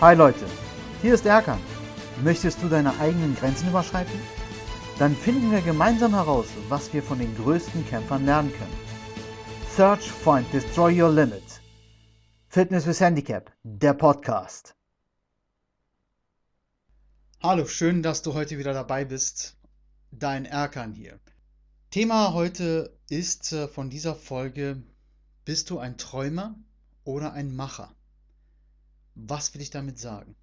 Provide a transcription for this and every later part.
Hi Leute, hier ist Erkan. Möchtest du deine eigenen Grenzen überschreiten? Dann finden wir gemeinsam heraus, was wir von den größten Kämpfern lernen können. Search, Find, Destroy Your Limit. Fitness with Handicap, der Podcast. Hallo, schön, dass du heute wieder dabei bist. Dein Erkan hier. Thema heute ist äh, von dieser Folge, bist du ein Träumer oder ein Macher? Was will ich damit sagen?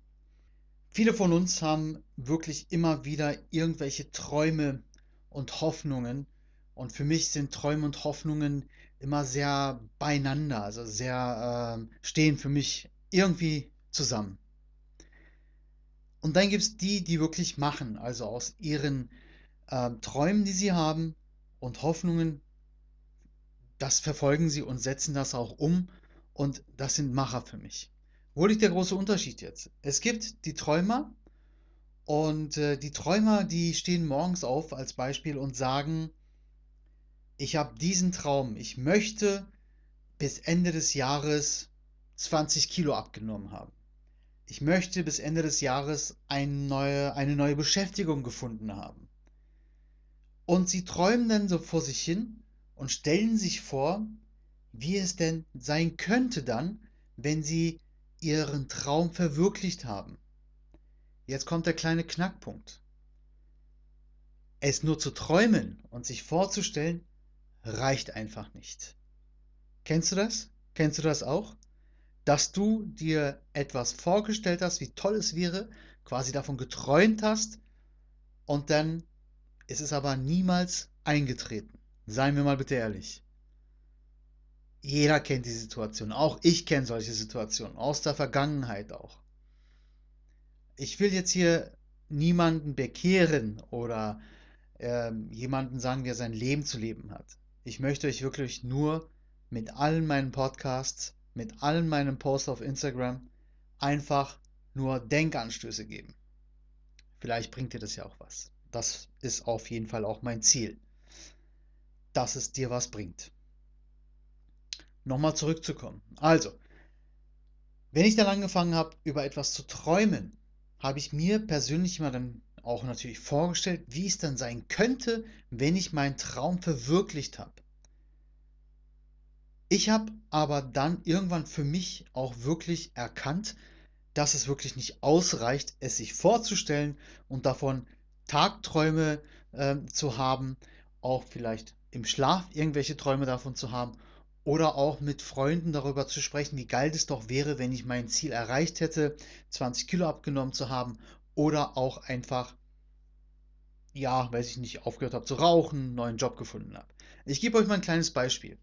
Viele von uns haben wirklich immer wieder irgendwelche Träume und Hoffnungen. Und für mich sind Träume und Hoffnungen immer sehr beieinander, also sehr äh, stehen für mich irgendwie zusammen. Und dann gibt es die, die wirklich machen, also aus ihren äh, Träumen, die sie haben und Hoffnungen, das verfolgen sie und setzen das auch um. Und das sind Macher für mich. Wo liegt der große Unterschied jetzt? Es gibt die Träumer und äh, die Träumer, die stehen morgens auf als Beispiel und sagen, ich habe diesen Traum, ich möchte bis Ende des Jahres 20 Kilo abgenommen haben. Ich möchte bis Ende des Jahres eine neue, eine neue Beschäftigung gefunden haben. Und sie träumen dann so vor sich hin und stellen sich vor, wie es denn sein könnte dann, wenn sie ihren Traum verwirklicht haben. Jetzt kommt der kleine Knackpunkt. Es nur zu träumen und sich vorzustellen, reicht einfach nicht. Kennst du das? Kennst du das auch? Dass du dir etwas vorgestellt hast, wie toll es wäre, quasi davon geträumt hast und dann ist es aber niemals eingetreten. Seien wir mal bitte ehrlich. Jeder kennt die Situation. Auch ich kenne solche Situationen. Aus der Vergangenheit auch. Ich will jetzt hier niemanden bekehren oder äh, jemanden sagen, der sein Leben zu leben hat. Ich möchte euch wirklich nur mit allen meinen Podcasts, mit allen meinen Posts auf Instagram einfach nur Denkanstöße geben. Vielleicht bringt dir das ja auch was. Das ist auf jeden Fall auch mein Ziel, dass es dir was bringt nochmal zurückzukommen. Also, wenn ich dann angefangen habe, über etwas zu träumen, habe ich mir persönlich immer dann auch natürlich vorgestellt, wie es dann sein könnte, wenn ich meinen Traum verwirklicht habe. Ich habe aber dann irgendwann für mich auch wirklich erkannt, dass es wirklich nicht ausreicht, es sich vorzustellen und davon Tagträume äh, zu haben, auch vielleicht im Schlaf irgendwelche Träume davon zu haben oder auch mit Freunden darüber zu sprechen, wie geil es doch wäre, wenn ich mein Ziel erreicht hätte, 20 Kilo abgenommen zu haben oder auch einfach, ja, weiß ich nicht, aufgehört habe zu rauchen, einen neuen Job gefunden habe. Ich gebe euch mal ein kleines Beispiel.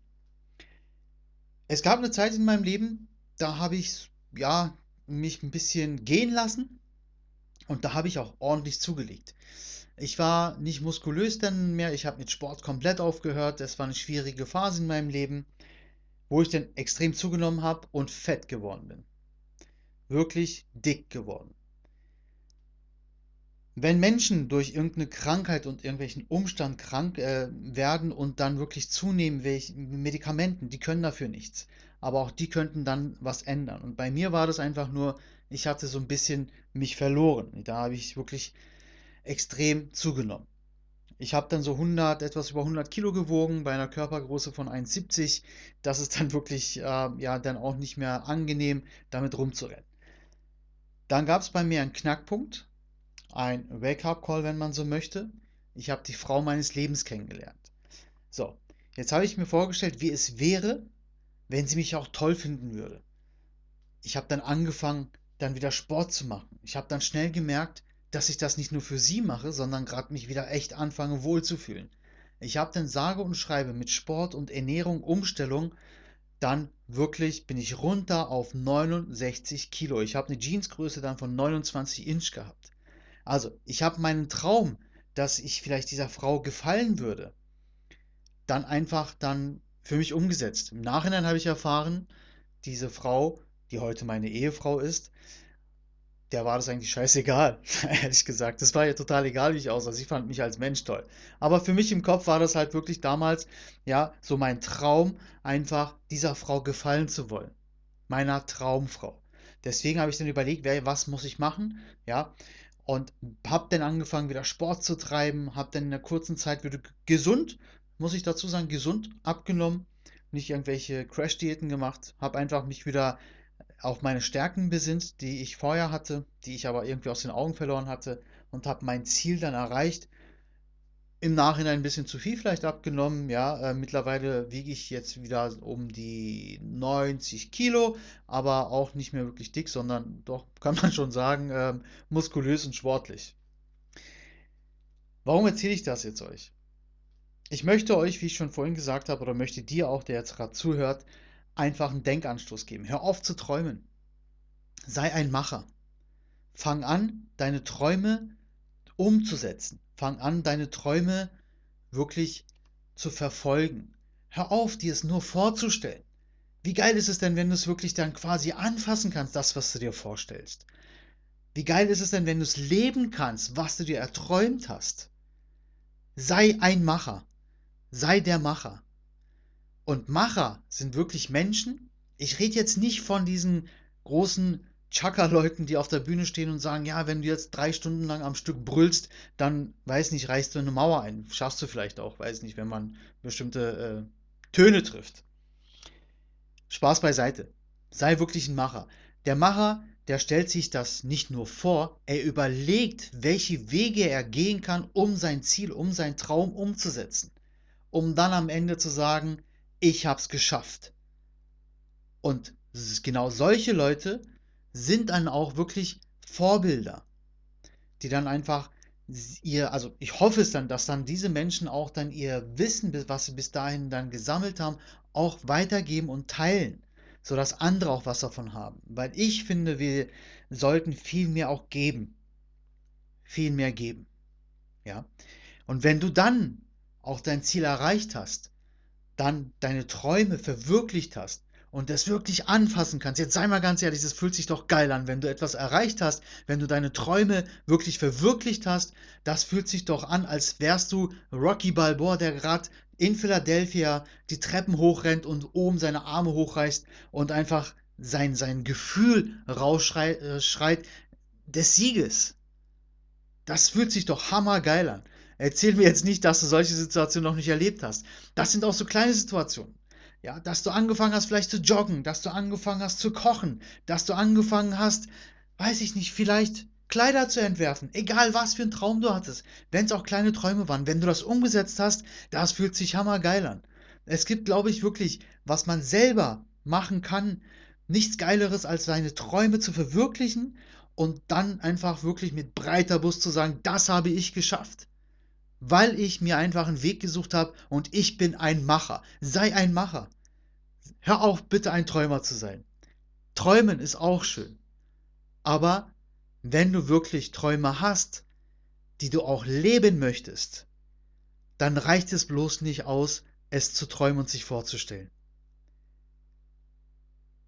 Es gab eine Zeit in meinem Leben, da habe ich, ja, mich ein bisschen gehen lassen und da habe ich auch ordentlich zugelegt. Ich war nicht muskulös dann mehr, ich habe mit Sport komplett aufgehört, das war eine schwierige Phase in meinem Leben wo ich dann extrem zugenommen habe und fett geworden bin. Wirklich dick geworden. Wenn Menschen durch irgendeine Krankheit und irgendwelchen Umstand krank äh, werden und dann wirklich zunehmen, welche Medikamenten, die können dafür nichts. Aber auch die könnten dann was ändern. Und bei mir war das einfach nur, ich hatte so ein bisschen mich verloren. Da habe ich wirklich extrem zugenommen. Ich habe dann so 100, etwas über 100 Kilo gewogen bei einer Körpergröße von 1,70. Das ist dann wirklich, äh, ja, dann auch nicht mehr angenehm, damit rumzurennen. Dann gab es bei mir einen Knackpunkt, ein Wake-up-Call, wenn man so möchte. Ich habe die Frau meines Lebens kennengelernt. So, jetzt habe ich mir vorgestellt, wie es wäre, wenn sie mich auch toll finden würde. Ich habe dann angefangen, dann wieder Sport zu machen. Ich habe dann schnell gemerkt, dass ich das nicht nur für sie mache, sondern gerade mich wieder echt anfange wohlzufühlen. Ich habe dann sage und schreibe mit Sport und Ernährung, Umstellung, dann wirklich bin ich runter auf 69 Kilo. Ich habe eine Jeansgröße dann von 29 Inch gehabt. Also ich habe meinen Traum, dass ich vielleicht dieser Frau gefallen würde, dann einfach dann für mich umgesetzt. Im Nachhinein habe ich erfahren, diese Frau, die heute meine Ehefrau ist, der war das eigentlich scheißegal, ehrlich gesagt. Das war ja total egal, wie ich aussah. Sie fand mich als Mensch toll. Aber für mich im Kopf war das halt wirklich damals, ja, so mein Traum, einfach dieser Frau gefallen zu wollen. Meiner Traumfrau. Deswegen habe ich dann überlegt, wer, was muss ich machen, ja. Und habe dann angefangen, wieder Sport zu treiben, habe dann in einer kurzen Zeit wieder gesund, muss ich dazu sagen, gesund abgenommen, nicht irgendwelche Crash-Diäten gemacht, habe einfach mich wieder auf meine Stärken besinnt, die ich vorher hatte, die ich aber irgendwie aus den Augen verloren hatte und habe mein Ziel dann erreicht. Im Nachhinein ein bisschen zu viel vielleicht abgenommen, ja. Äh, mittlerweile wiege ich jetzt wieder um die 90 Kilo, aber auch nicht mehr wirklich dick, sondern doch, kann man schon sagen, äh, muskulös und sportlich. Warum erzähle ich das jetzt euch? Ich möchte euch, wie ich schon vorhin gesagt habe, oder möchte dir auch, der jetzt gerade zuhört, einfach einen Denkanstoß geben. Hör auf zu träumen. Sei ein Macher. Fang an, deine Träume umzusetzen. Fang an, deine Träume wirklich zu verfolgen. Hör auf, dir es nur vorzustellen. Wie geil ist es denn, wenn du es wirklich dann quasi anfassen kannst, das, was du dir vorstellst? Wie geil ist es denn, wenn du es leben kannst, was du dir erträumt hast? Sei ein Macher. Sei der Macher. Und Macher sind wirklich Menschen. Ich rede jetzt nicht von diesen großen Chaka-Leuten, die auf der Bühne stehen und sagen, ja, wenn du jetzt drei Stunden lang am Stück brüllst, dann, weiß nicht, reißt du eine Mauer ein. Schaffst du vielleicht auch, weiß nicht, wenn man bestimmte äh, Töne trifft. Spaß beiseite. Sei wirklich ein Macher. Der Macher, der stellt sich das nicht nur vor, er überlegt, welche Wege er gehen kann, um sein Ziel, um seinen Traum umzusetzen. Um dann am Ende zu sagen, ich hab's geschafft. Und genau solche Leute sind dann auch wirklich Vorbilder, die dann einfach ihr, also ich hoffe es dann, dass dann diese Menschen auch dann ihr Wissen, was sie bis dahin dann gesammelt haben, auch weitergeben und teilen, sodass andere auch was davon haben. Weil ich finde, wir sollten viel mehr auch geben. Viel mehr geben. Ja. Und wenn du dann auch dein Ziel erreicht hast, dann deine Träume verwirklicht hast und das wirklich anfassen kannst. Jetzt sei mal ganz ehrlich, es fühlt sich doch geil an, wenn du etwas erreicht hast, wenn du deine Träume wirklich verwirklicht hast. Das fühlt sich doch an, als wärst du Rocky Balboa, der gerade in Philadelphia die Treppen hochrennt und oben seine Arme hochreißt und einfach sein, sein Gefühl rausschreit äh, des Sieges. Das fühlt sich doch hammergeil an. Erzähl mir jetzt nicht, dass du solche Situationen noch nicht erlebt hast. Das sind auch so kleine Situationen. Ja, dass du angefangen hast, vielleicht zu joggen, dass du angefangen hast zu kochen, dass du angefangen hast, weiß ich nicht, vielleicht Kleider zu entwerfen, egal was für ein Traum du hattest, wenn es auch kleine Träume waren, wenn du das umgesetzt hast, das fühlt sich hammergeil an. Es gibt, glaube ich, wirklich, was man selber machen kann, nichts Geileres, als seine Träume zu verwirklichen und dann einfach wirklich mit breiter Brust zu sagen, das habe ich geschafft weil ich mir einfach einen Weg gesucht habe und ich bin ein Macher. Sei ein Macher. Hör auf, bitte ein Träumer zu sein. Träumen ist auch schön. Aber wenn du wirklich Träume hast, die du auch leben möchtest, dann reicht es bloß nicht aus, es zu träumen und sich vorzustellen.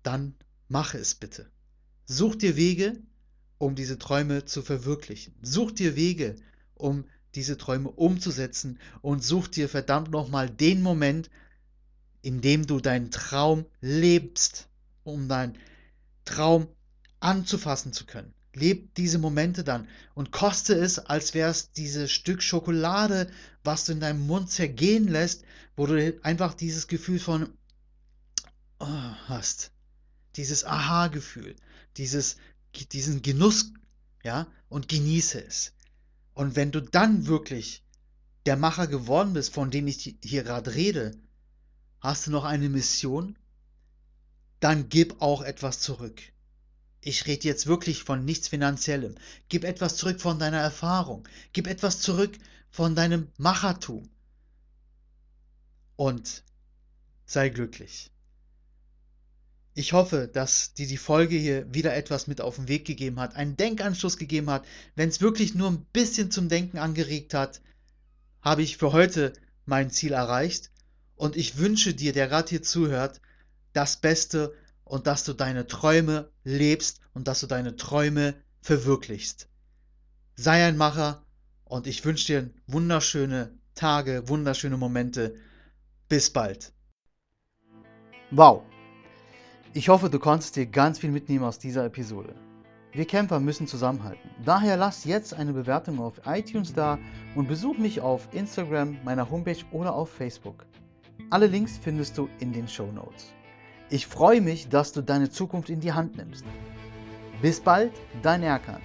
Dann mache es bitte. Such dir Wege, um diese Träume zu verwirklichen. Such dir Wege, um diese Träume umzusetzen und such dir verdammt nochmal den Moment, in dem du deinen Traum lebst, um deinen Traum anzufassen zu können. Leb diese Momente dann und koste es, als wäre es dieses Stück Schokolade, was du in deinem Mund zergehen lässt, wo du einfach dieses Gefühl von oh, hast. Dieses Aha-Gefühl, diesen Genuss, ja, und genieße es. Und wenn du dann wirklich der Macher geworden bist, von dem ich hier gerade rede, hast du noch eine Mission? Dann gib auch etwas zurück. Ich rede jetzt wirklich von nichts Finanziellem. Gib etwas zurück von deiner Erfahrung. Gib etwas zurück von deinem Machertum. Und sei glücklich. Ich hoffe, dass dir die Folge hier wieder etwas mit auf den Weg gegeben hat, einen Denkanstoß gegeben hat. Wenn es wirklich nur ein bisschen zum Denken angeregt hat, habe ich für heute mein Ziel erreicht. Und ich wünsche dir, der gerade hier zuhört, das Beste und dass du deine Träume lebst und dass du deine Träume verwirklichst. Sei ein Macher und ich wünsche dir wunderschöne Tage, wunderschöne Momente. Bis bald. Wow, Ich hoffe, du konntest dir ganz viel mitnehmen aus dieser Episode. Wir Kämpfer müssen zusammenhalten. Daher lass jetzt eine Bewertung auf iTunes da und besuch mich auf Instagram, meiner Homepage oder auf Facebook. Alle Links findest du in den Show Notes. Ich freue mich, dass du deine Zukunft in die Hand nimmst. Bis bald, dein Erkan.